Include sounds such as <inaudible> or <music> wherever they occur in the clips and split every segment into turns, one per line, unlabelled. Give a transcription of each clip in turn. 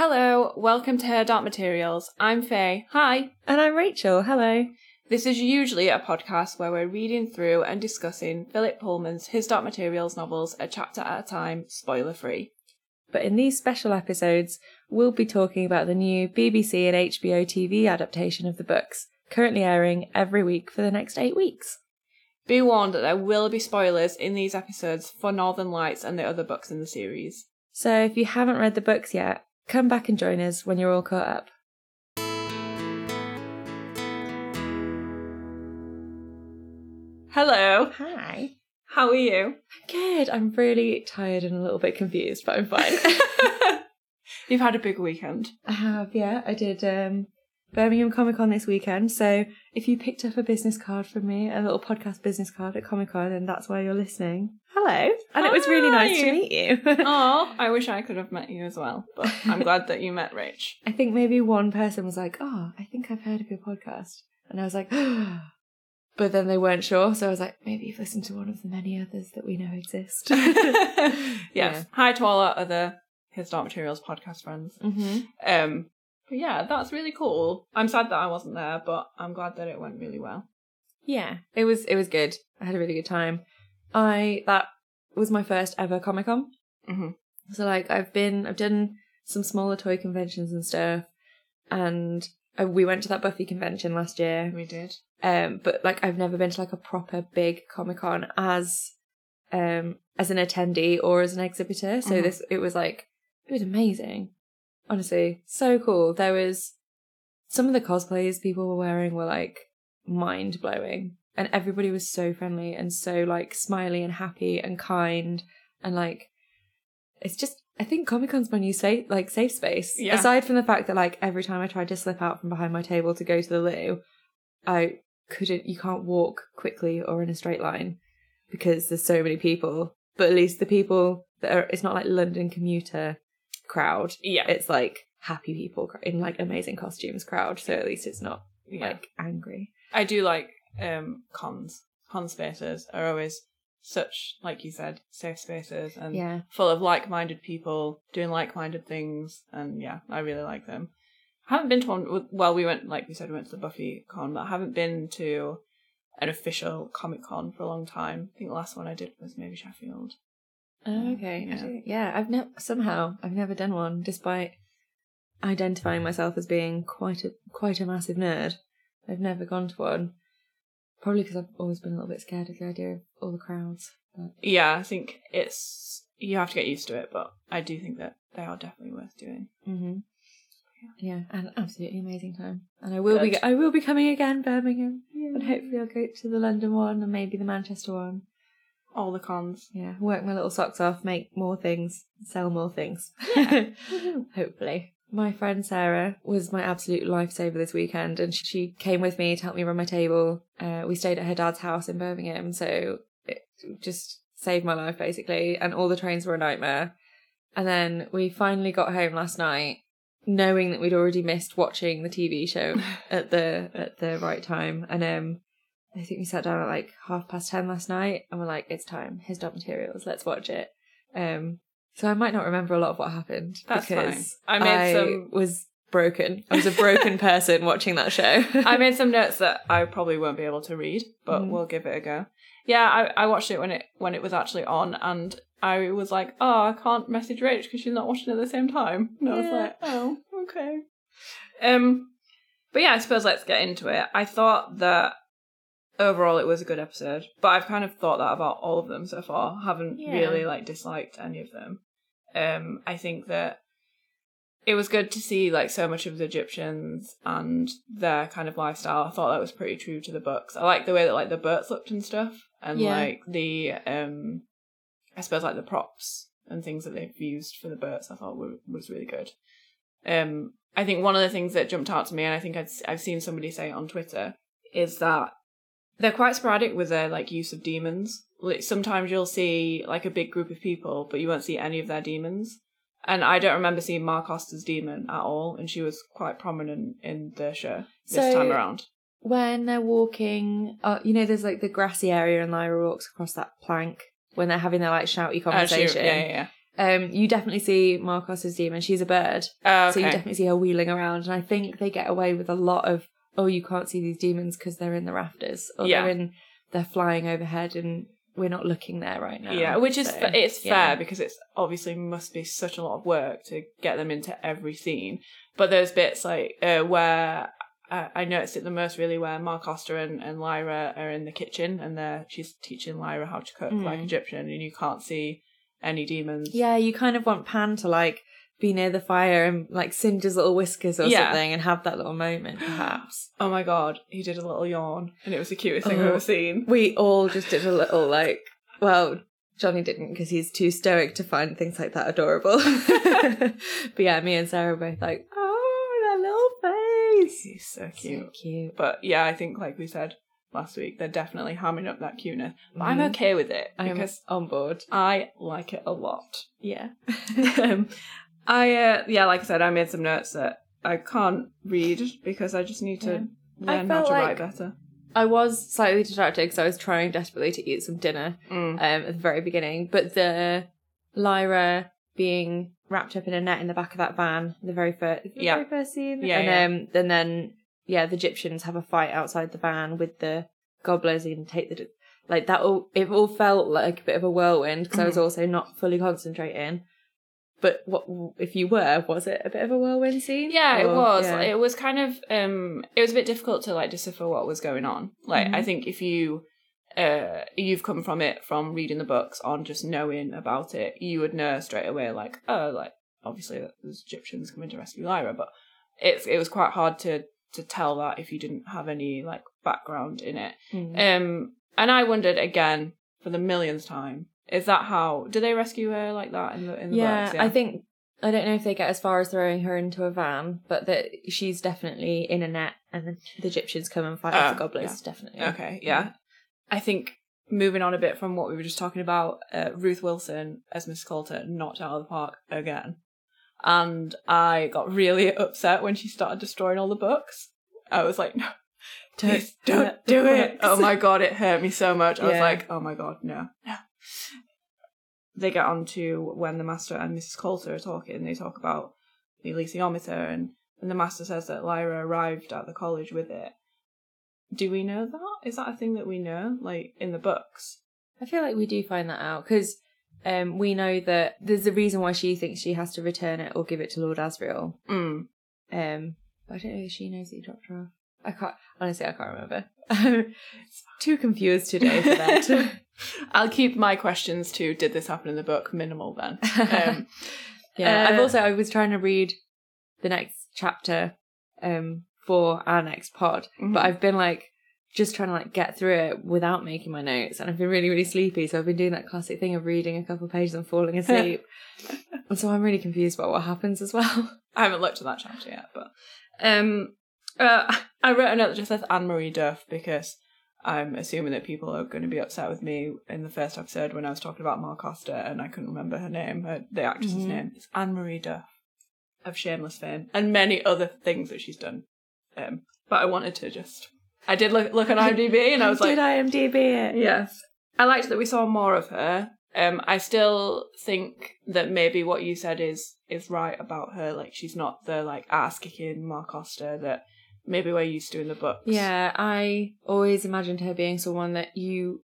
Hello, welcome to Her Dark Materials. I'm Faye. Hi.
And I'm Rachel. Hello.
This is usually a podcast where we're reading through and discussing Philip Pullman's His Dark Materials novels a chapter at a time, spoiler free.
But in these special episodes, we'll be talking about the new BBC and HBO TV adaptation of the books, currently airing every week for the next eight weeks.
Be warned that there will be spoilers in these episodes for Northern Lights and the other books in the series.
So if you haven't read the books yet, come back and join us when you're all caught up.
Hello.
Hi.
How are you?
Good. I'm really tired and a little bit confused, but I'm fine. <laughs> <laughs>
You've had a big weekend.
I have, yeah. I did um, Birmingham Comic Con this weekend. So if you picked up a business card from me, a little podcast business card at Comic Con, and that's why you're listening, hello. And it was really nice to meet you. <laughs>
Oh, I wish I could have met you as well, but I'm glad that you met Rach. <laughs>
I think maybe one person was like, "Oh, I think I've heard of your podcast," and I was like, <gasps> but then they weren't sure, so I was like, maybe you've listened to one of the many others that we know exist. <laughs>
yes.
Yeah.
Hi to all our other His Dark Materials podcast friends.
mm-hmm.
Um, but yeah, that's really cool. I'm sad that I wasn't there, but I'm glad that it went really well.
Yeah, it was it was good. I had a really good time. I that was my first ever Comic Con.
Mhm.
So like I've been I've done some smaller toy conventions and stuff, and I, we went to that Buffy convention last year.
We did.
um but like i've never been to like a proper big comic-con as um as an attendee or as an exhibitor so
Mhm.
this it was like it was amazing honestly so cool there was some of the cosplays people were wearing were like mind-blowing and everybody was so friendly and so like smiley and happy and kind and like it's just I think Comic Con's my new safe like safe space.
Yeah.
Aside from the fact that like every time I tried to slip out from behind my table to go to the loo, I couldn't you can't walk quickly or in a straight line because there's so many people. But at least the people that are it's not like London commuter crowd.
Yeah.
It's like happy people in like amazing costumes crowd. So at least it's not
yeah.
like angry.
I do like um cons. Con spaces are always such, like you said, safe spaces and
Yeah.
full of like-minded people doing like-minded things, and yeah, I really like them. I haven't been to one. Well, we went, like we said, we went to the Buffy con, but I haven't been to an official Comic Con for a long time. I think the last one I did was maybe Sheffield.
Oh, okay.
Yeah.
Yeah. yeah, I've never somehow I've never done one, despite identifying myself as being quite a quite a massive nerd. I've never gone to one, probably because I've always been a little bit scared of the idea of all the crowds. But
Yeah, I think it's you have to get used to it, but I do think that they are definitely worth doing.
mm-hmm. yeah, an absolutely amazing time, and I will be I will be coming again, Birmingham, and hopefully I'll go to the London one and maybe the Manchester one.
All the cons.
Yeah, work my little socks off, make more things, sell more things. <laughs> Hopefully. My friend Sarah was my absolute lifesaver this weekend, and she came with me to help me run my table. Uh, we stayed at her dad's house in Birmingham, so it just saved my life basically. And all the trains were a nightmare. And then we finally got home last night, knowing that we'd already missed watching the TV show <laughs> at the at the right time. And um, I think we sat down at like half past ten last night, and we're like, "It's time. His Dark Materials. Let's watch it." Um, so I might not remember a lot of what happened
That's
because
fine. I made some-
was broken. I was a broken <laughs> person watching that show.
I made some notes that I probably won't be able to read, but
Mm.
we'll give it a go. Yeah, I, I watched it when it when it was actually on, and I was like, oh, I can't message Rach because she's not watching at the same time. And I was
Yeah.
like, oh, okay. Um, but yeah, I suppose let's get into it. I thought that overall it was a good episode, but I've kind of thought that about all of them so far. Haven't
Yeah.
really like disliked any of them. Um, I think that it was good to see like so much of the Gyptians and their kind of lifestyle. I thought that was pretty true to the books. I like the way that like the birds looked and stuff, and
Yeah.
like the um, I suppose like the props and things that they've used for the birds. I thought were, was really good. Um, I think one of the things that jumped out to me, and I think I'd, I've seen somebody say it on Twitter, is that they're quite sporadic with their like use of daemons. Like sometimes you'll see like a big group of people, but you won't see any of their daemons. And I don't remember seeing Marcosta's daemon at all, and she was quite prominent in the show this
So-
time around.
when they're walking, uh, you know, there's like the grassy area, and Lyra walks across that plank when they're having their like shouty
Uh, she-
conversation.
yeah, yeah, yeah.
Um, you definitely see Marcos's daemon. She's a bird,
Oh,
so you definitely see her wheeling around. And I think they get away with a lot of oh, you can't see these daemons because they're in the rafters or
Yeah.
they're in they're flying overhead and we're not looking there right now.
Yeah, which is
So,
fa- it's
yeah.
fair because it's obviously must be such a lot of work to get them into every scene. But there's bits like uh, where uh, I noticed it the most really where Ma Costa and, and Lyra are in the kitchen and they're she's teaching Lyra how to cook like
Mm.
Gyptian and you can't see any daemons.
Yeah, you kind of want Pan to like be near the fire and like singe his little whiskers or
Yeah.
something and have that little moment, perhaps. <gasps>
Oh my god, he did a little yawn and it was the cutest thing I've
Oh.
ever seen.
We all just did a little like, well, Johnny didn't because he's too stoic to find things like that adorable. <laughs> but yeah, me and Sarah were both like, oh, that little face.
He's so cute.
So cute.
But yeah, I think like we said last week, they're definitely hamming up that cuteness. But I'm
Mhm.
okay with it
I'm
because
on board.
I like it a lot.
Yeah. <laughs>
um, I uh, yeah, like I said, I made some notes that I can't read because I just need to
Yeah.
Learn how to
like-
write better.
I was slightly distracted because I was trying desperately to eat some dinner
Mm.
um, at the very beginning. But the Lyra being wrapped up in a net in the back of that van, the very first, the
Yeah.
very first scene,
Yeah,
and
yeah.
um, and then yeah, the Gyptians have a fight outside the van with the gobblers and take the like that. All it all felt like a bit of a whirlwind because I was
Mhm.
also not fully concentrating. But what if you were? Was it a bit of a whirlwind scene?
Yeah, it was.
yeah.
It was kind of um it was a bit difficult to like decipher what was going on. Like I
Mhm.
think if you uh you've come from it from reading the books on just knowing about it, you would know straight away like, oh like obviously there's Gyptians coming to rescue Lyra, but it's it was quite hard to to tell that if you didn't have any like background in it.
Mm.
Um and I wondered again for the millionth time, is that how do they rescue her like that in the in the
yeah,
books?
I think I don't know if they get as far as throwing her into a van, but that she's definitely in a net, and the, the Gyptians come and fight off
Ah,
the gobblers. Definitely.
Okay, yeah. I think moving on a bit from what we were just talking about, uh, Ruth Wilson as Miss Coulter knocked out of the park again. And I got really <laughs> upset when she started destroying all the books. I was like, <laughs> no,
Don't do
don't do it. <laughs> Oh my god, it hurt me so much. I was like, oh my god, no, no. They get on to when the master and Mrs. Coulter are talking, they talk about the alethiometer and, and the master says that Lyra arrived at the college with it. Do we know that? Is that a thing that we know, like in the books?
I feel like we do find that out because um, we know that there's a reason why she thinks she has to return it or give it to Lord Asriel.
Mm.
Um, but I don't know if she knows that he dropped her off. I can't honestly. I can't remember. <laughs> I'm too confused today for that. <laughs>
I'll keep my questions to did this happen in the book minimal then. <laughs> Um,
yeah, I've
uh,
also I was trying to read the next chapter um for our next pod,
Mhm.
but I've been like just trying to like get through it without making my notes, and I've been really really sleepy, so I've been doing that classic thing of reading a couple of pages and falling <laughs> asleep, and so I'm really confused about what happens as well. <laughs>
I haven't looked at that chapter yet, but um, uh, I wrote a note that just says Anne Marie Duff because I'm assuming that people are going to be upset with me in the first episode when I was talking about Ma Costa and I couldn't remember her name, her, the actress's
Mhm.
name. It's Anne Marie Duff of Shameless fame and many other things that she's done. Um, but I wanted to just. I did look look on IMDb <laughs> and I was like,
Did IMDb it?
Yes. I liked that we saw more of her. Um, I still think that maybe what you said is is right about her. Like she's not the like ass kicking Ma Costa that maybe we're used to in the books.
Yeah, I always imagined her being someone that you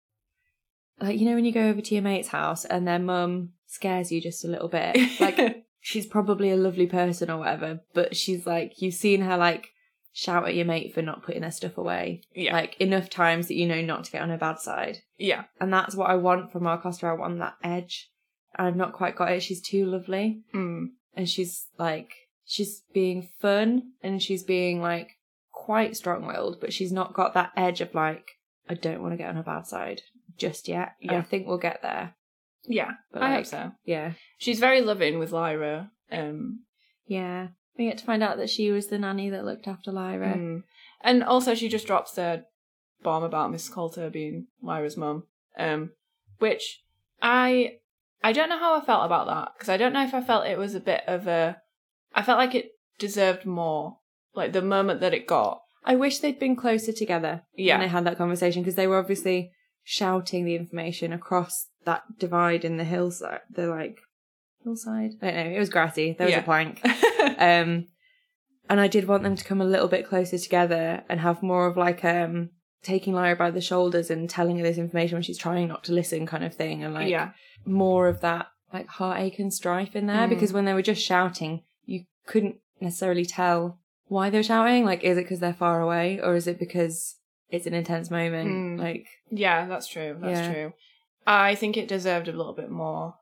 like you know when you go over to your mate's house and their mum scares you just a little bit. Like <laughs> she's probably a lovely person or whatever, but she's like you've seen her like shout at your mate for not putting their stuff away.
yeah,
Like enough times that you know not to get on her bad side.
yeah,
And that's what I want from Ma Costa. I want that edge. And I've not quite got it. She's too lovely.
mm,
And she's like she's being fun and she's being like quite strong willed, but she's not got that edge of like, I don't want to get on her bad side just yet. And I think we'll get there.
yeah.
But
I
like,
hope so.
Yeah.
She's very loving with Lyra. Um,
Yeah. We get to find out that she was the nanny that looked after Lyra.
mm. and also she just drops the bomb about Miss Coulter being Lyra's mum. Um, which I I don't know how I felt about that because I don't know if I felt it was a bit of a. I felt like it deserved more. Like the moment that it got.
I wish they'd been closer together
Yeah.
when they had that conversation because they were obviously shouting the information across that divide in the hillside, the like hillside. I don't know. It was grassy. There was
Yeah.
a plank. <laughs> Um, and I did want them to come a little bit closer together and have more of like um taking Lyra by the shoulders and telling her this information when she's trying not to listen, kind of thing, and like
yeah.
more of that like heartache and strife in there.
Mm.
Because when they were just shouting, you couldn't necessarily tell why they're shouting. Like, is it because they're far away, or is it because it's an intense moment?
Mm.
Like,
Yeah, that's true. That's
Yeah.
true. I think it deserved a little bit more.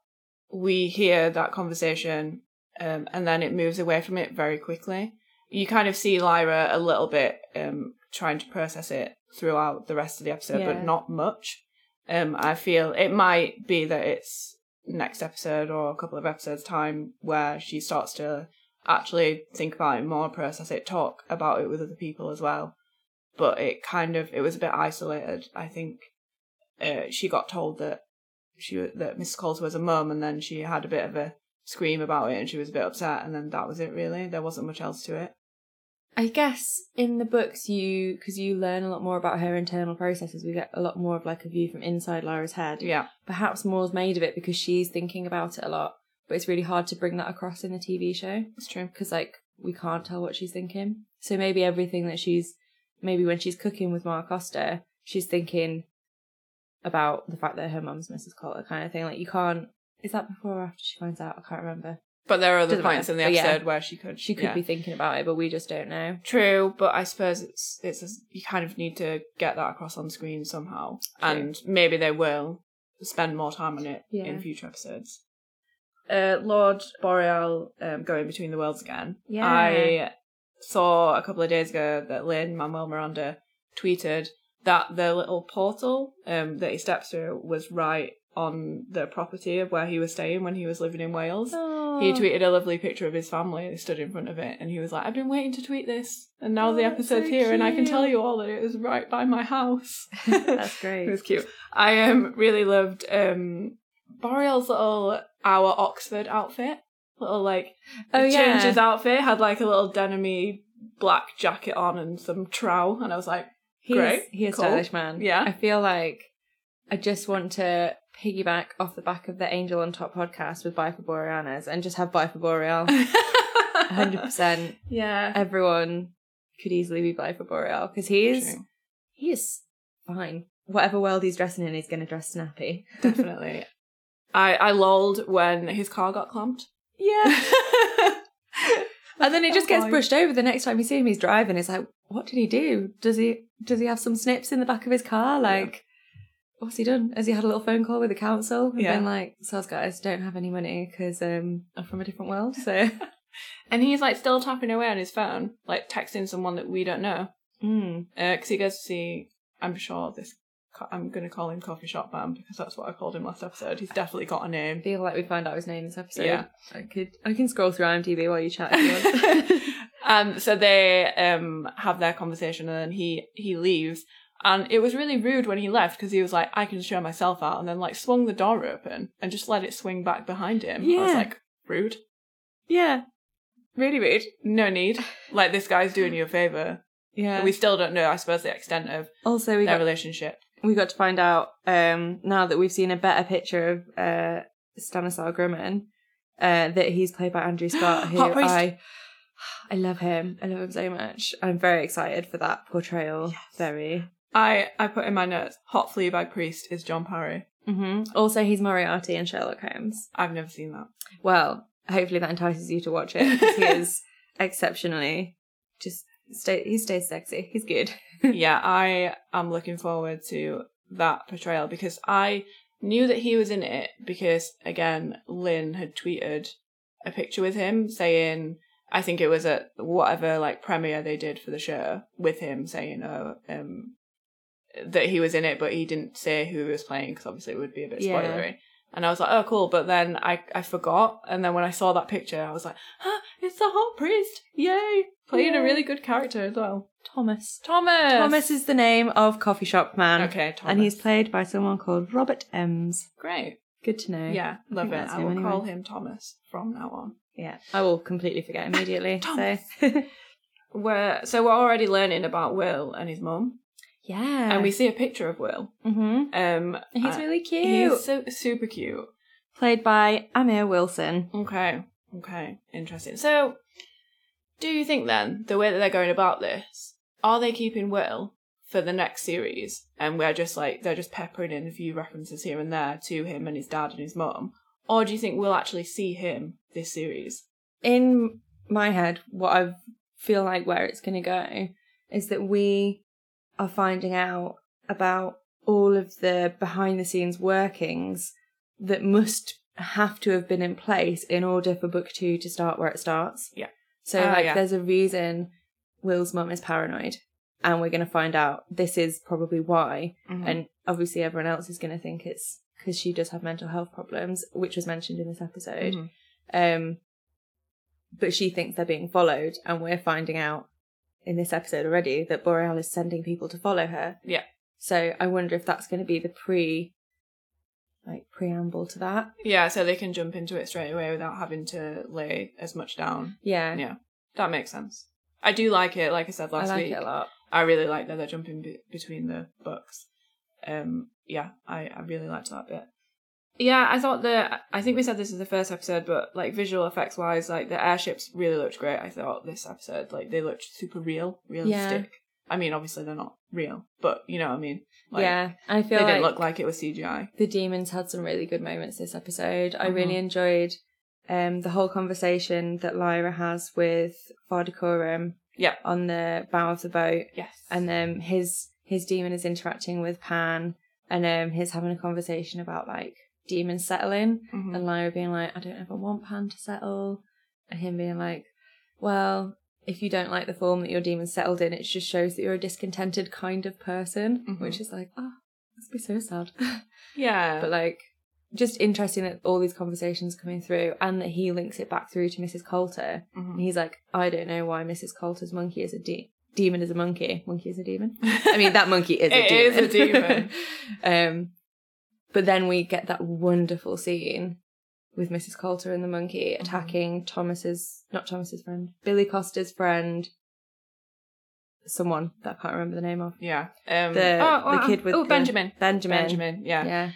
We hear that conversation, um, and then it moves away from it very quickly. You kind of see Lyra a little bit um, trying to process it throughout the rest of the episode,
Yeah.
but not much. Um, I feel it might be that it's next episode or a couple of episodes time where she starts to actually think about it more, process it, talk about it with other people as well. But it kind of it was a bit isolated. I think uh, she got told that she that Mrs. Coulter was a mum, and then she had a bit of a scream about it, and she was a bit upset, and then that was it. Really, there wasn't much else to it.
I guess in the books, you because you learn a lot more about her internal processes, we get a lot more of like a view from inside Lyra's head.
Yeah,
Perhaps more's made of it because she's thinking about it a lot, but it's really hard to bring that across in the TV show.
it's true.
because like we can't tell what she's thinking. So maybe everything that she's maybe when she's cooking with Ma Costa, she's thinking about the fact that her mum's Mrs. Coulter kind of thing. Like you can't. Is that before or after she finds out? I can't remember.
But there are other
Doesn't
points
matter.
in the
But yeah.
episode where she could
She could
yeah.
be thinking about it, but we just don't know.
True, but I suppose it's it's you kind of need to get that across on screen somehow, and maybe they will spend more time on it
Yeah.
in future episodes. Uh, Lord Boreal um, going between the worlds again.
Yeah.
I saw a couple of days ago that Lin-Manuel Miranda tweeted that the little portal um, that he steps through was right on the property of where he was staying when he was living in Wales. He tweeted a lovely picture of his family he stood in front of it and he was like, I've been waiting to tweet this and now
Oh,
the episode's
so
here and I can tell you all that it was right by my house. <laughs> <laughs>
That's great.
it was cute. I um really loved um Boreal's little our Oxford outfit. Little like
Oh yeah.
changed his outfit, had like a little denim black jacket on and some trowel and I was like,
He's,
Great.
He's a
Cool.
stylish man.
Yeah.
I feel like I just want to piggyback off the back of the Angel on Top podcast with Bye for Boreanaz and just have Bye for Boreal. <laughs> 100%.
Yeah.
Everyone could easily be Bye for Boreal because he is
True.
he is fine. Whatever world he's dressing in, he's going to dress snappy.
Definitely. <laughs> I I lolled when his car got clamped.
Yeah. <laughs> And then it just gets brushed over the next time you see him. He's driving. It's like, what did he do? Does he does he have some snips in the back of his car? Like, what's he done? Has he had a little phone call with the council and
Yeah.
been like, "Sales guys don't have any money because um, I'm from a different world." So, <laughs>
And he's like still tapping away on his phone, like texting someone that we don't know.
mm.
Because he goes to see, I'm sure this, I'm going to call him Coffee Shop Man because that's what I called him last episode. He's definitely got a name.
feel like we'd find out his name this episode.
Yeah.
I could I can scroll through IMDb while you chat if you want. <laughs> <laughs>
um, so they um have their conversation and then he he leaves. And it was really rude when he left because he was like, I can show myself out, and then like swung the door open and just let it swing back behind him. I was
Yeah.
like, rude.
yeah, really rude.
No need. <laughs> Like this guy's doing you a favor.
Yeah.
We still don't know, I suppose, the extent of
also, we
their
got
relationship.
We got to find out um, now that we've seen a better picture of uh, Stanislaus Grumman uh, that he's played by Andrew Scott, <gasps> who
Hot priest.
I I love him. I love him so much. I'm very excited for that portrayal. Yes. Very.
I I put in my notes, hot Fleabag priest is John Parry.
hmm Also, he's Moriarty in Sherlock Holmes.
I've never seen that.
Well, hopefully that entices you to watch it because he <laughs> is exceptionally just stay. He stays sexy. He's good. <laughs>
yeah, I am looking forward to that portrayal because I knew that he was in it because again, Lin had tweeted a picture with him saying I think it was at whatever like premiere they did for the show with him saying oh um that he was in it but he didn't say who he was playing because obviously it would be a bit
Yeah.
And I was like, oh, cool. But then I, I forgot. And then when I saw that picture, I was like, huh, it's the hot priest. Yay. Playing a really good character as well.
Thomas.
Thomas.
Thomas is the name of coffee shop man.
Okay, Thomas.
And he's played by someone called Robert Emms.
great.
Good to know.
Yeah, love
think
it. I will
anyway.
call him Thomas from now on.
Yeah. I will completely forget immediately. <laughs>
Thomas.
So
We're so we're already learning about Will and his mum,
Yeah.
and we see a picture of Will.
Mm-hmm.
Um,
He's
uh,
really cute.
he's so super cute.
played by Amir Wilson.
Okay. Okay. Interesting. So, do you think then the way that they're going about this, are they keeping Will for the next series, and we're just like they're just peppering in a few references here and there to him and his dad and his mum, or do you think we'll actually see him this series?
In my head, what I feel like where it's going to go is that we are finding out about all of the behind the scenes workings that must have to have been in place in order for book two to start where it starts.
Yeah.
So
Oh,
like
yeah.
there's a reason Will's mum is paranoid and we're going to find out this is probably why
Mhm.
and obviously everyone else is going to think it's because she does have mental health problems which was mentioned in this episode
Mhm.
um but she thinks they're being followed and we're finding out in this episode already that Boreal is sending people to follow her
Yeah.
so I wonder if that's going to be the pre like preamble to that
Yeah, so they can jump into it straight away without having to lay as much down.
yeah,
Yeah, that makes sense. I do like it. Like I said last I
like
week,
it a lot
I really like that they're jumping be- between the books. Um, yeah, I, I really liked that bit. Yeah, I thought the I think we said this is the first episode, but like visual effects wise, like the airships really looked great. I thought this episode, like they looked super real, realistic. I mean, obviously they're not real, but you know what I mean. Like,
yeah I feel they
didn't
like
look like it was CGI.
the daemons had some really good moments this episode. I really
Mhm.
enjoyed um, the whole conversation that Lyra has with Farder Coram
Yeah.
on the bow of the boat,
Yes,
and um, his his daemon is interacting with Pan, and um, he's having a conversation about like daemons settling,
Mhm.
and Lyra being like, "I don't ever want Pan to settle," and him being like, "Well." If you don't like the form that your daemon settled in, it just shows that you're a discontented kind of person,
Mhm.
which is like, oh, must be so sad.
yeah,
but like just interesting that all these conversations coming through and that he links it back through to Mrs. Coulter.
Mhm.
And he's like, I don't know why Mrs. Coulter's monkey is a de- daemon is a monkey. Monkey is a demon. <laughs> I mean, that monkey is a
It
demon.
is a demon. <laughs>
um, but then we get that wonderful scene with Mrs. Coulter and the monkey
Mm-hmm.
attacking Thomas's, not Thomas's friend, Billy Costa's friend, someone that I can't remember the name of.
yeah. Um,
The,
oh,
the
oh,
kid with
oh
the-
Benjamin.
Benjamin.
Benjamin, yeah.
Yeah.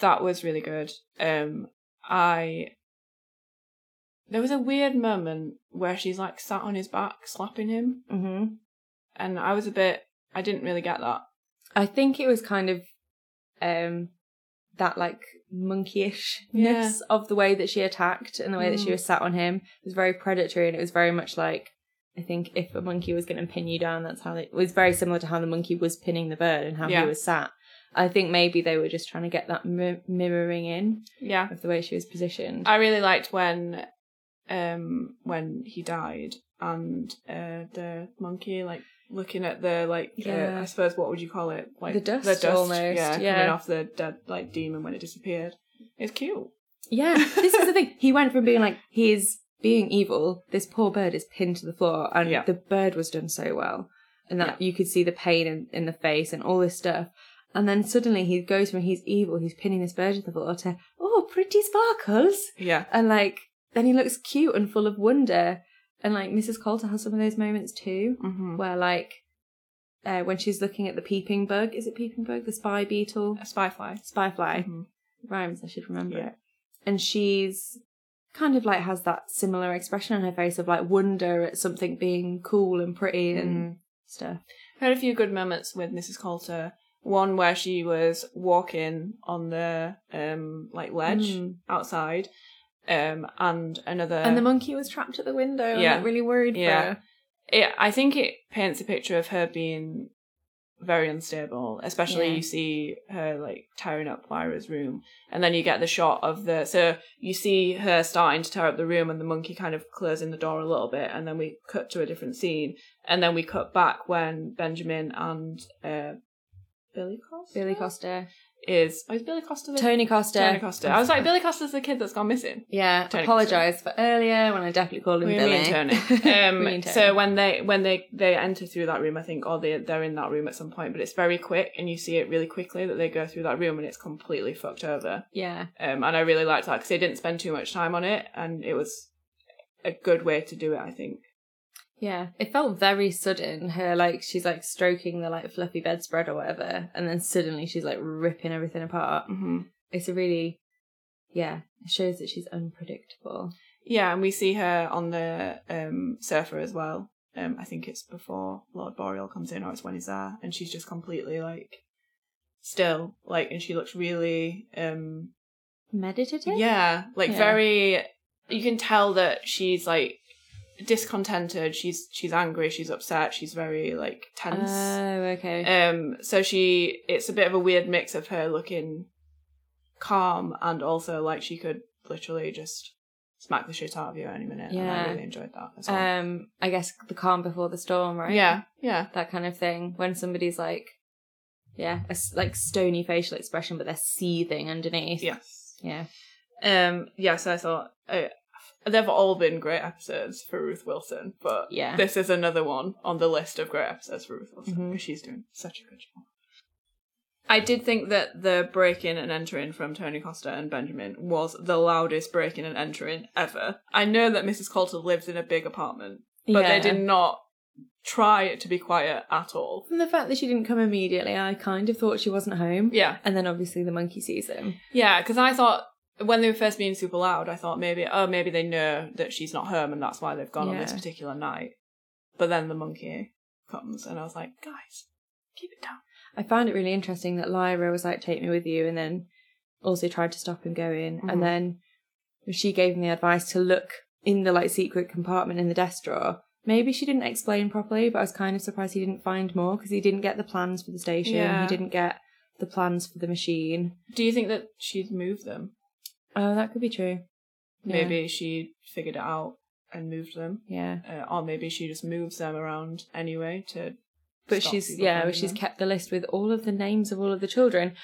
that was really good. Um, I there was a weird moment where she's like sat on his back slapping him,
hmm
and I was a bit. I didn't really get that.
I think it was kind of um that like monkeyish
Yeah.
of the way that she attacked and the way that she
Mm.
was sat on him it was very predatory and it was very much like I think if a monkey was going to pin you down, that's how they, it was very similar to how the monkey was pinning the bird and how
Yeah.
he was sat. I think maybe they were just trying to get that mi- mirroring in
Yeah,
of the way she was positioned.
I really liked when, um, when he died and uh the monkey like looking at the like
Yeah.
uh, I suppose what would you call it like
The dust almost,
yeah,
yeah.
coming off the dead like daemon when it disappeared. It's cute.
Yeah, this is the thing. <laughs> He went from being like he is being evil. This poor bird is pinned to the floor, and
Yeah.
the bird was done so well, and that you could see the pain in, in the face and all this stuff. And then suddenly he goes from he's evil, he's pinning this bird to the floor to oh pretty sparkles,
Yeah,
and like then he looks cute and full of wonder. And like Mrs. Coulter has some of those moments too,
mm-hmm.
where like uh, when she's looking at the peeping bug, is it peeping bug, the spy beetle,
a spy fly.
spy fly?
Mhm.
rhymes, I should remember
Yeah.
it. And she's kind of like has that similar expression on her face of like wonder at something being cool and pretty and
Mm.
stuff.
had a few good moments with Mrs. Coulter. One where she was walking on the um like ledge
Mm.
outside, um, and another.
and the monkey was trapped at the window and
Yeah.
like really worried
Yeah.
for her.
it, I think it paints a picture of her being very unstable. Especially
Yeah.
you see her like tearing up Lyra's room, and then you get the shot of the. So you see her starting to tear up the room, and the monkey kind of closing the door a little bit, and then we cut to a different scene, and then we cut back when Benjamin and uh, Billy Costa.
Billy Costa.
Is oh, is Billy Costa the
Tony Costa.
Tony Costa. I was like Billy Costa's the kid that's gone missing.
Yeah,
Tony
apologise for earlier when I definitely called him
We
Billy.
Tony. <laughs> Um,
Tony.
So when they when they they enter through that room, I think, or they they're in that room at some point, but it's very quick, and you see it really quickly that they go through that room, and it's completely fucked over.
yeah,
Um, and I really liked that because they didn't spend too much time on it, and it was a good way to do it. I think.
Yeah. It felt very sudden. Her like she's like stroking the like fluffy bedspread or whatever, and then suddenly she's like ripping everything apart.
hmm
it's a really yeah, it shows that she's unpredictable.
Yeah, and we see her on the um, surfer as well. Um, I think it's before Lord Boreal comes in, or it's when he's there, and she's just completely like still, like, and she looks really, um,
Meditative?
yeah, like
Yeah.
very. You can tell that she's like discontented. She's she's angry. She's upset. She's very like tense.
Oh, okay.
Um, so she, it's a bit of a weird mix of her looking calm and also like she could literally just smack the shit out of you any minute. And
Yeah.
I really enjoyed that as well.
um, I guess the calm before the storm, right?
Yeah, yeah,
that kind of thing. When somebody's like, yeah, a like stony facial expression, but they're seething underneath.
yes.
Yeah.
Um, yeah. So I thought uh, they've all been great episodes for Ruth Wilson, but
Yeah.
this is another one on the list of great episodes for Ruth Wilson
mm-hmm.
because she's doing such a good job. I did think that the break in and entering from Tony Costa and Benjamin was the loudest break in and entering ever. I know that Mrs. Coulter lives in a big apartment, but they did not try to be quiet at all.
From the fact that she didn't come immediately, I kind of thought she wasn't home.
Yeah,
And then obviously the monkey sees him.
yeah, because I thought when they were first being super loud, I thought maybe oh maybe they know that she's not home and that's why they've gone on this particular night. But then the monkey comes and I was like, guys, keep it down.
I found it really interesting that Lyra was like, "Take me with you," and then also tried to stop him going.
Mhm.
And then she gave him the advice to look in the like secret compartment in the desk drawer. Maybe she didn't explain properly, but I was kind of surprised he didn't find more because he didn't get the plans for the station.
Yeah.
He didn't get the plans for the machine.
Do you think that she'd moved them?
Oh, that could be true. Yeah.
Maybe she figured it out and moved them,
Yeah.
uh, or maybe she just moves them around anyway to.
But she's yeah, but she's
them.
kept the list with all of the names of all of the children,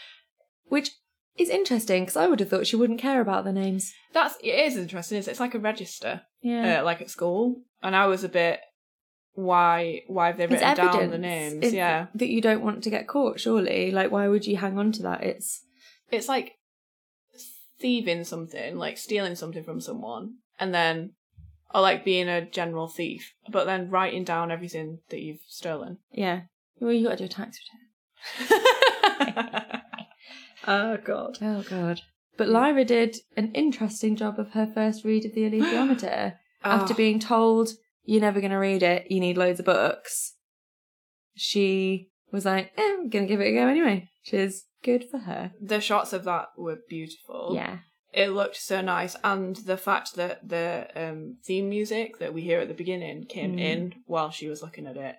which is interesting because I would have thought she wouldn't care about the names.
That's it is interesting. Isn't it? It's like a register,
Yeah.
uh, like at school, and I was a bit. Why? Why have they
it's
written down the names?
It's
yeah,
that you don't want to get caught. Surely, like, why would you hang on to that? It's
it's like thieving something, like stealing something from someone, and then, or like being a general thief, but then writing down everything that you've stolen.
yeah. Well, you got to do a tax return. <laughs>
oh god.
Oh god. But Lyra did an interesting job of her first read of the alethiometer. <gasps> After
Oh,
being told you're never going to read it, you need loads of books. She was like, eh, I'm going to give it a go anyway. Which is good for her.
the shots of that were beautiful.
Yeah.
it looked so nice and the fact that the um theme music that we hear at the beginning came
Mm.
in while she was looking at it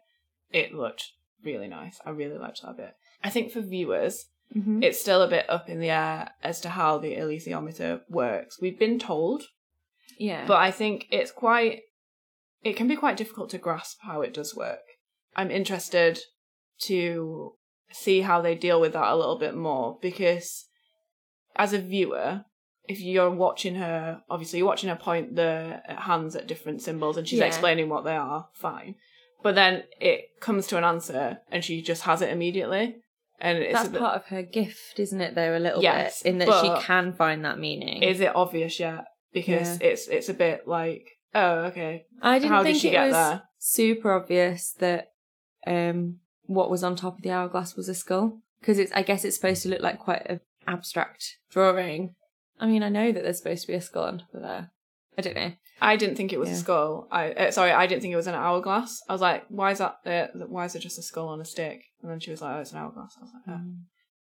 it looked really nice i really liked that bit i think for viewers
Mm-hmm.
it's still a bit up in the air as to how the alethiometer works we've been told
yeah.
but i think it's quite it can be quite difficult to grasp how it does work i'm interested to see how they deal with that a little bit more because as a viewer if you're watching her obviously you're watching her point the hands at different symbols and she's
Yeah.
explaining what they are fine but then it comes to an answer and she just has it immediately and it's
That's
a bit,
part of her gift, isn't it, though, a little
Yes,
bit, in that she can find that meaning.
is it obvious yet because it's it's a bit like oh okay
I didn't
how did
think
she
it was
there?
super obvious that um what was on top of the hourglass was a skull because it's I guess it's supposed to look like quite an abstract drawing. I mean, I know that there's supposed to be a skull on top of there. I don't know.
I didn't think it was
Yeah.
a skull. I uh, sorry, I didn't think it was an hourglass. I was like, why is that? Uh, why is it just a skull on a stick? And then she was like, oh, it's an hourglass. I was like, oh.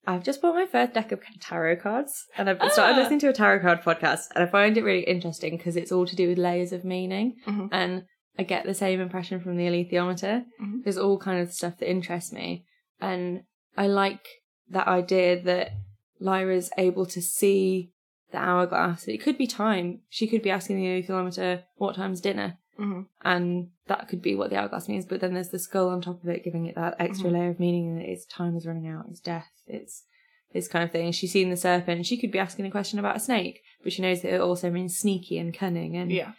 I've just bought my first deck of tarot cards and I've started
Ah.
listening to a tarot card podcast and I find it really interesting because it's all to do with layers of meaning
Mhm.
and I get the same impression from the alethiometer.
Mhm.
There's all kind of stuff that interests me and I like that idea that Lyra's able to see the hourglass. It could be time. She could be asking the alethiometer what time's dinner
Mhm.
and that could be what the hourglass means. But then there's the skull on top of it, giving it that extra
Mhm.
layer of meaning that its time is running out, it's death, it's this kind of thing. She's seen the serpent. She could be asking a question about a snake, but she knows that it also means sneaky and cunning, and
yeah,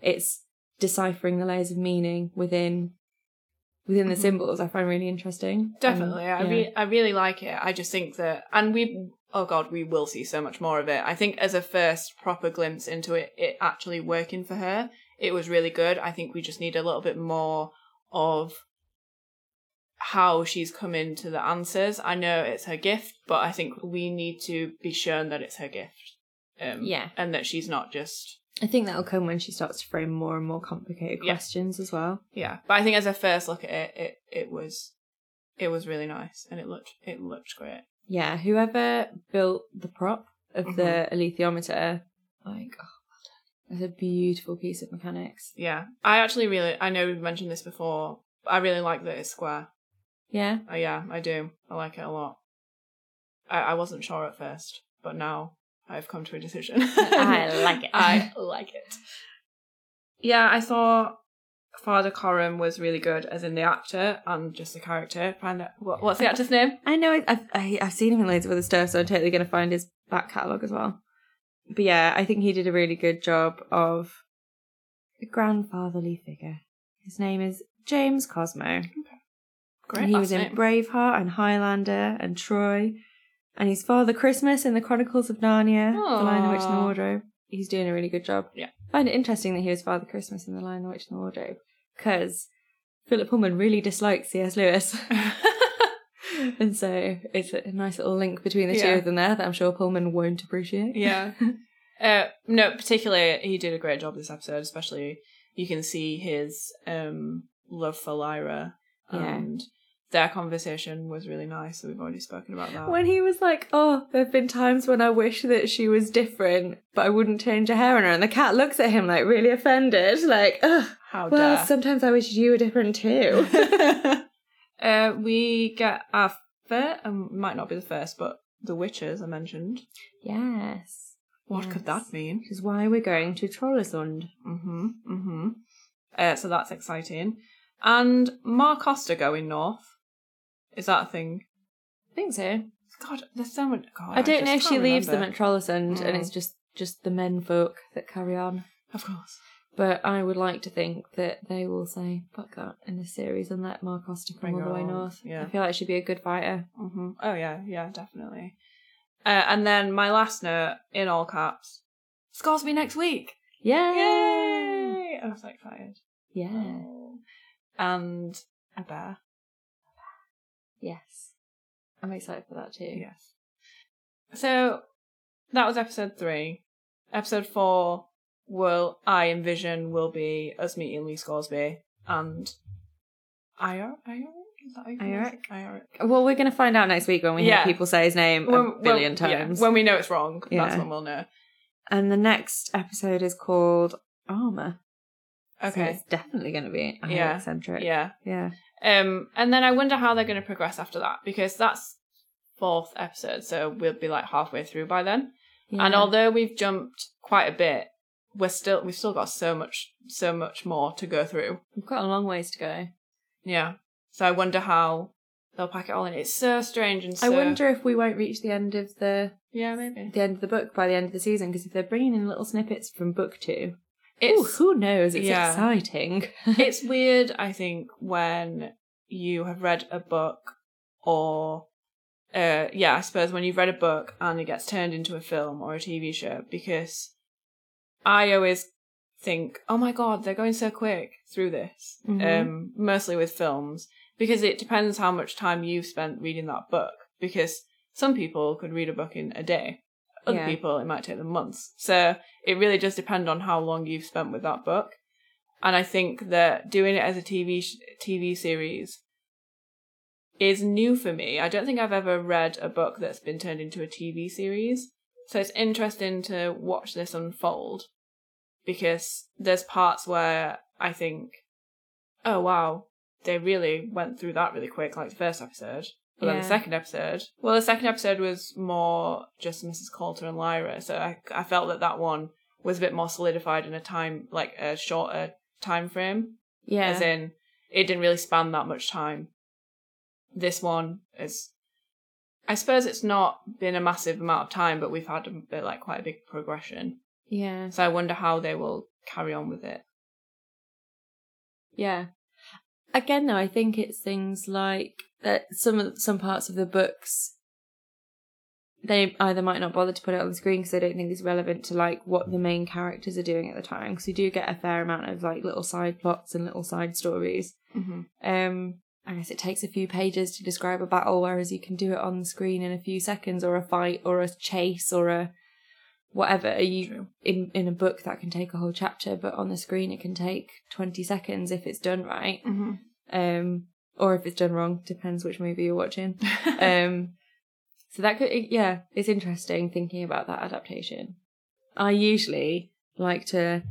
it's deciphering the layers of meaning within within the
Mhm.
symbols. I find really interesting.
definitely.
And,
I
yeah.
re- I really like it. I just think that, and we, oh god, we will see so much more of it. I think as a first proper glimpse into it, it actually working for her, it was really good. I think we just need a little bit more of how she's come into the answers. I know it's her gift, but I think we need to be shown that it's her gift. Um,
Yeah.
and that she's not just
I think that'll come when she starts to frame more and more complicated
Yeah.
questions as well.
yeah. But I think as a first look at it, it it was it was really nice and it looked it looked great.
Yeah, whoever built the prop of the alethiometer, like, oh, it's a beautiful piece of mechanics.
Yeah, I actually really I know we've mentioned this before. But I really like that it's square.
Yeah,
Uh, yeah, I do. I like it a lot. I, I wasn't sure at first, but now I've come to a decision. <laughs>
I like it.
I <laughs> like it. Yeah, I thought Father Coram was really good, as in the actor and just the character. Find out what, what's the actor's name?
I know. I've I, I've seen him in loads of other stuff, so I'm totally going to find his back catalogue as well. But yeah, I think he did a really good job of a grandfatherly figure. His name is James Cosmo.
Great.
and he
last
was in
name.
Braveheart and Highlander and Troy. And he's Father Christmas in the Chronicles of Narnia, The Lion, the Witch, and the Wardrobe. He's doing a really good job.
Yeah.
I find it interesting that he was Father Christmas in The Lion, the Witch, and the Wardrobe because Philip Pullman really dislikes C.S. Lewis. <laughs> <laughs> and so it's a nice little link between the two of them there that I'm sure Pullman won't appreciate.
yeah. <laughs> Uh, no, particularly he did a great job this episode. Especially you can see his um love for Lyra,
Yeah.
Their conversation was really nice. So we've already spoken about that.
When he was like, "Oh, there have been times when I wish that she was different, but I wouldn't change her hair on her," and the cat looks at him like really offended, like, "Ugh,
How
well,
dare.
sometimes I wish you were different too." <laughs> <laughs>
uh, we get our first, um, might not be the first, but the witches are mentioned.
yes,
What could that mean?
which is why we're going to Trollesund.
Mm-hmm. Mm-hmm. Uh, so that's exciting. And Ma Costa going north. Is that a thing?
I think so.
God, there's so much. God,
I don't know if she leaves them at Trollesund, and
Mm.
it's just just the men folk that carry on.
Of course.
But I would like to think that they will say fuck that in this series and let Ma Costa come
Bring
all the way north.
yeah.
I feel like she'd be a good fighter.
Mm-hmm. Oh yeah, yeah, definitely. Uh, and then my last note in all caps: Scores Scoresby next week.
Yay!
Yay! I was so excited.
Yeah.
Oh. And a bear.
Yes. I'm excited for that too.
Yes. So that was episode three. Episode four will I envision will be us meeting Lee Scoresby and Ior Iorek? Is that how you pronounce it? Iorek.
Well, we're going to find out next week when we
Yeah.
hear people say his name
When-
a billion
when- yeah,
times.
when we know it's wrong, that's when we'll know.
and the next episode is called Armor. So
Okay.
it's definitely going to be
Yeah.
eccentric.
yeah.
Yeah.
Um, and then I wonder how they're going to progress after that because that's fourth episode, so we'll be like halfway through by then. And although we've jumped quite a bit, we're still we've still got so much so much more to go through.
We've got a long ways to go.
Yeah. So I wonder how they'll pack it all in. It's so strange and so.
I wonder if we won't reach the end of the
Yeah, maybe.
the end of the book by the end of the season because if they're bringing in little snippets from book two, ooh, who knows? It's
yeah.
exciting. <laughs>
it's weird. I think when you have read a book, or uh, yeah, I suppose when you've read a book and it gets turned into a film or a TV show, because I always think, oh my god, they're going so quick through this.
Mhm.
Um, mostly with films because it depends how much time you've spent reading that book. Because some people could read a book in a day. Other
Yeah.
people, it might take them months. So it really does depend on how long you've spent with that book. And I think that doing it as a TV sh- TV series is new for me. I don't think I've ever read a book that's been turned into a TV series. So it's interesting to watch this unfold because there's parts where I think, oh wow, they really went through that really quick, like the first episode. But then the second episode, well, the second episode was more just Mrs. Coulter and Lyra, so I, I felt that that one was a bit more solidified in a time, like a shorter time frame.
yeah.
As in, it didn't really span that much time. This one is, I suppose it's not been a massive amount of time, but we've had a bit like quite a big progression.
yeah.
So I wonder how they will carry on with it.
Yeah. Again, though, I think it's things like that. Some of some parts of the books, they either might not bother to put it on the screen because they don't think it's relevant to like what the main characters are doing at the time. Because you do get a fair amount of like little side plots and little side stories.
Mm-hmm.
Um, I guess it takes a few pages to describe a battle, whereas you can do it on the screen in a few seconds, or a fight, or a chase, or a whatever. You
True.
in in a book that can take a whole chapter, but on the screen it can take twenty seconds if it's done right.
Mm-hmm.
Um, or if it's done wrong, depends which movie you're watching. <laughs> um, so that could yeah, it's interesting thinking about that adaptation. I usually like to.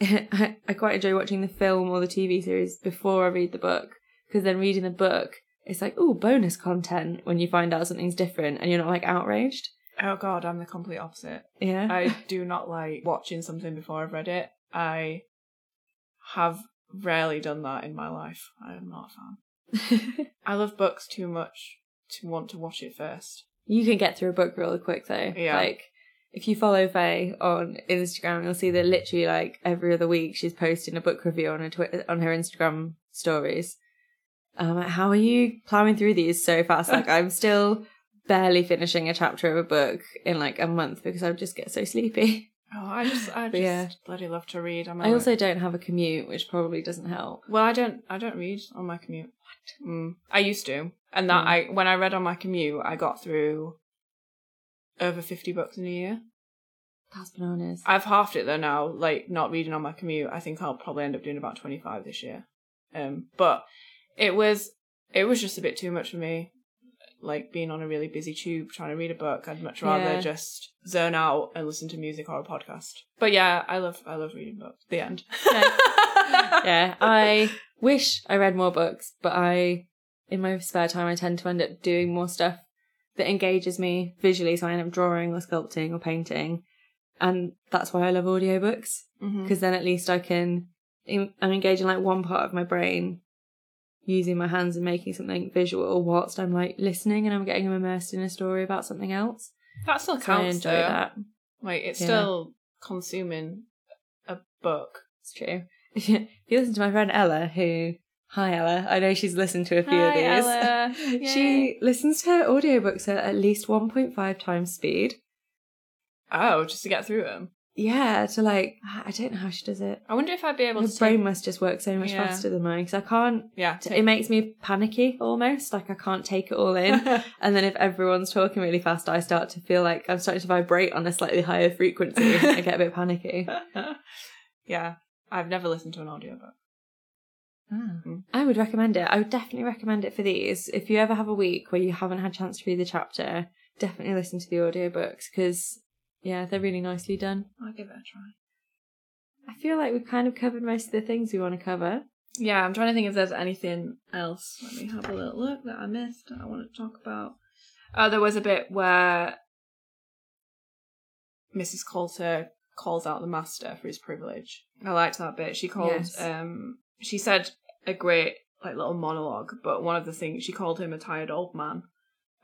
I, <laughs> I quite enjoy watching the film or the TV series before I read the book because then reading the book, it's like oh bonus content when you find out something's different and you're not like outraged.
Oh god, I'm the complete opposite.
Yeah,
I do not like watching something before I've read it. I have rarely done that in my life. I am not a fan. <laughs> I love books too much to want to watch it first.
you can get through a book really quick though.
Yeah.
Like if you follow Faye on Instagram, you'll see that literally like every other week she's posting a book review on her Twitter on her Instagram stories. And how are you plowing through these so fast? Like <laughs> I'm still barely finishing a chapter of a book in like a month because I would just get so sleepy.
Oh, I just, I <laughs> just
yeah.
bloody love to read. I'm
I also don't have a commute, which probably doesn't help.
well, I don't, I don't read on my commute. Mm. I used to, and that
Mm.
I when I read on my commute, I got through over fifty books in a year.
That's bananas.
I've halved it though now, like not reading on my commute. I think I'll probably end up doing about twenty five this year. Um, but it was it was just a bit too much for me. Like being on a really busy tube trying to read a book, I'd much rather
Yeah.
just zone out and listen to music or a podcast. But yeah, I love I love reading books. The end. <laughs>
yeah, I wish I read more books, but I, in my spare time, I tend to end up doing more stuff that engages me visually. So I end up drawing or sculpting or painting. And that's why I love audiobooks,
mm-hmm.
because then at least I can, I'm engaging like one part of my brain using my hands and making something visual whilst I'm like listening and I'm getting immersed in a story about something else.
That still
So I enjoy
though.
that.
Like it's
Yeah.
still consuming a book.
It's true. <laughs> If you, listen to my friend Ella, who, hi Ella, I know she's listened to a few of these. <laughs> She listens to her audiobooks at at least 1.5 times speed.
Oh, just to get through them.
Yeah, to like, I don't know how she does it.
I wonder if I'd be able
Her
to.
brain must just work so much
Yeah.
faster than mine because I can't.
yeah.
It makes me panicky almost, like I can't take it all in. <laughs> and then if everyone's talking really fast, I start to feel like I'm starting to vibrate on a slightly higher frequency. I get a bit panicky. <laughs>
yeah. I've never listened to an audiobook.
Ah.
Mm.
I would recommend it. I would definitely recommend it for these. If you ever have a week where you haven't had a chance to read the chapter, definitely listen to the audiobooks because, yeah, they're really nicely done.
I'll give it a try.
I feel like we've kind of covered most of the things we want to cover.
Yeah, I'm trying to think if there's anything else. Let me have a little look that I missed that I want to talk about. Oh, there was a bit where Mrs. Coulter calls out the master for his privilege. I liked that bit. She called
Yes.
um she said a great like little monologue, but one of the things she called him a tired old man.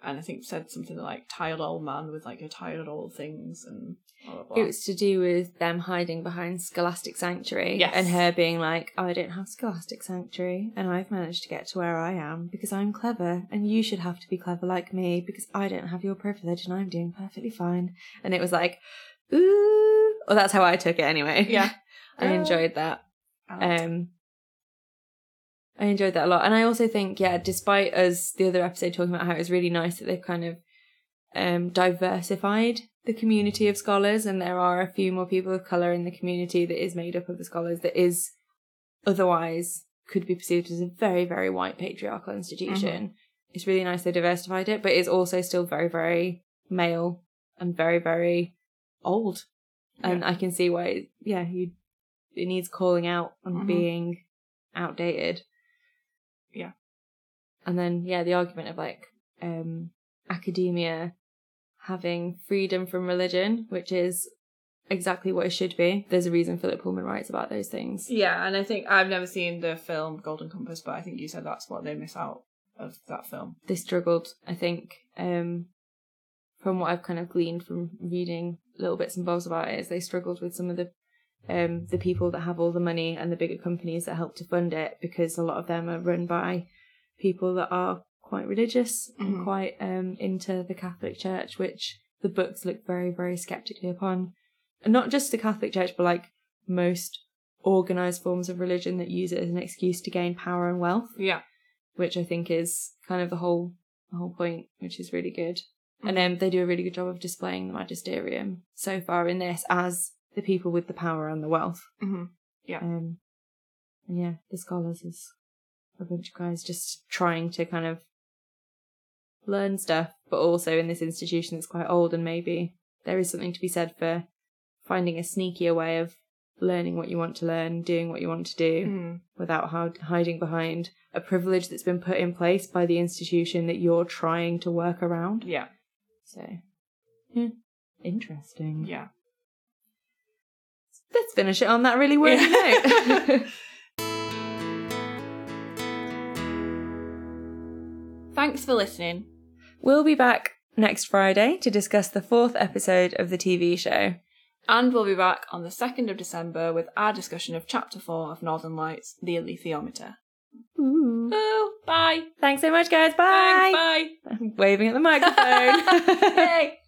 And I think said something like tired old man with like your tired old things and blah blah blah.
It was to do with them hiding behind Scholastic Sanctuary
Yes.
and her being like, I don't have Scholastic Sanctuary and I've managed to get to where I am because I'm clever and you should have to be clever like me because I don't have your privilege and I'm doing perfectly fine. And it was like, ooh. Well, that's how I took it anyway.
yeah. <laughs>
I enjoyed that.
I liked it.
Um, I enjoyed that a lot, and I also think, yeah, despite us the other episode talking about how it was really nice that they've kind of um diversified the community of scholars, and there are a few more people of color in the community that is made up of the scholars that is otherwise could be perceived as a very very white patriarchal institution. It's really nice they diversified it, but it's also still very very male and very very old, and I can see why. Yeah, you it needs calling out on
Mhm.
being outdated.
Yeah.
And then yeah, the argument of like um academia having freedom from religion, which is exactly what it should be. There's a reason Philip Pullman writes about those things.
Yeah, and I think I've never seen the film Golden Compass, but I think you said that's what they miss out of that film.
They struggled, I think, um from what I've kind of gleaned from reading little bits and bobs about it, is they struggled with some of the um the people that have all the money and the bigger companies that help to fund it because a lot of them are run by people that are quite religious
Mhm.
and quite um into the Catholic Church, which the books look very, very skeptically upon. And not just the Catholic Church, but like most organized forms of religion that use it as an excuse to gain power and wealth
Yeah.
which I think is kind of the whole the whole point, which is really good. And um, they do a really good job of displaying the magisterium so far in this as the people with the power and the wealth.
hmm Yeah.
Um, and yeah, the scholars is a bunch of guys just trying to kind of learn stuff, but also in this institution that's quite old, and maybe there is something to be said for finding a sneakier way of learning what you want to learn, doing what you want to do,
Mm.
without hi- hiding behind a privilege that's been put in place by the institution that you're trying to work around.
Yeah.
So, yeah, interesting.
Yeah.
Let's finish it on that really wordy
Yeah.
note. <laughs>
Thanks for listening.
We'll be back next Friday to discuss the fourth episode of the TV show.
And we'll be back on the 2nd of December with our discussion of Chapter 4 of Northern Lights, The Alethiometer.
Ooh.
Oh, bye.
Thanks so much, guys. Bye.
Thanks, bye.
I'm <laughs> waving at the microphone. <laughs>
Yay.